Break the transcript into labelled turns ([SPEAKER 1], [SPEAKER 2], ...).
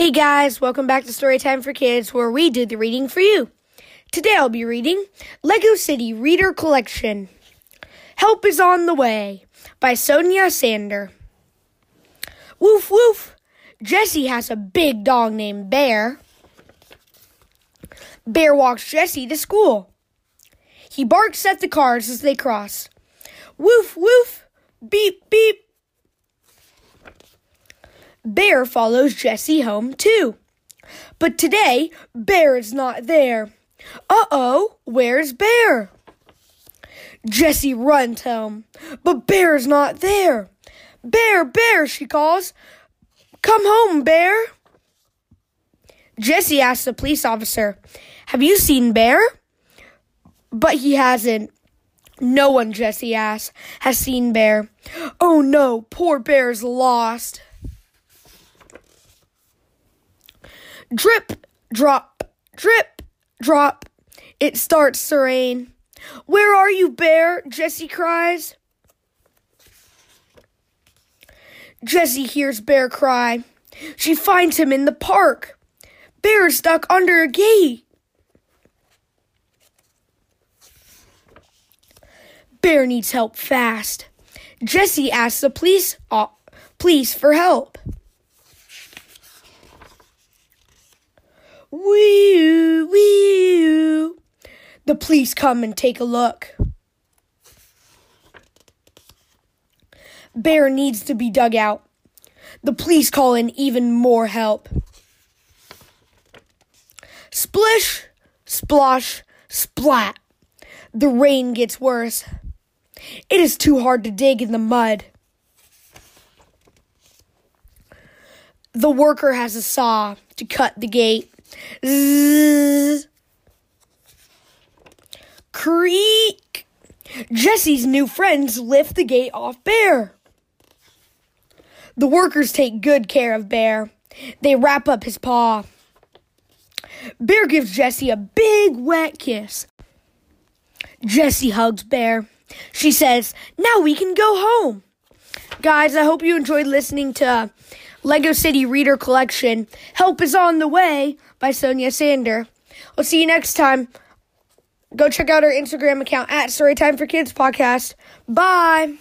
[SPEAKER 1] Hey guys, welcome back to Storytime for Kids, where we do the reading for you. Today I'll be reading Lego City Reader Collection. Help is on the way by Sonia Sander. Woof woof! Jesse has a big dog named Bear. Bear walks Jesse to school. He barks at the cars as they cross. Woof woof! Beep beep! Bear follows Jesse home too. But today, Bear is not there. Uh oh, where's Bear? Jesse runs home, but Bear's not there. Bear, Bear, she calls. Come home, Bear. Jesse asks the police officer, Have you seen Bear? But he hasn't. No one, Jesse asks, has seen Bear. Oh no, poor Bear's lost. Drip, drop, drip, drop. It starts to rain. Where are you, Bear? Jesse cries. Jesse hears Bear cry. She finds him in the park. Bear is stuck under a gate. Bear needs help fast. Jesse asks the police, uh, police for help. Wee wee. The police come and take a look. Bear needs to be dug out. The police call in even more help. Splish, splosh, splat. The rain gets worse. It is too hard to dig in the mud. The worker has a saw to cut the gate. Zzz. Creak. Jesse's new friends lift the gate off Bear. The workers take good care of Bear. They wrap up his paw. Bear gives Jesse a big wet kiss. Jesse hugs Bear. She says, Now we can go home. Guys, I hope you enjoyed listening to Lego City Reader Collection. Help is on the way by Sonia Sander. We'll see you next time. Go check out our Instagram account at Storytime for Kids Podcast. Bye.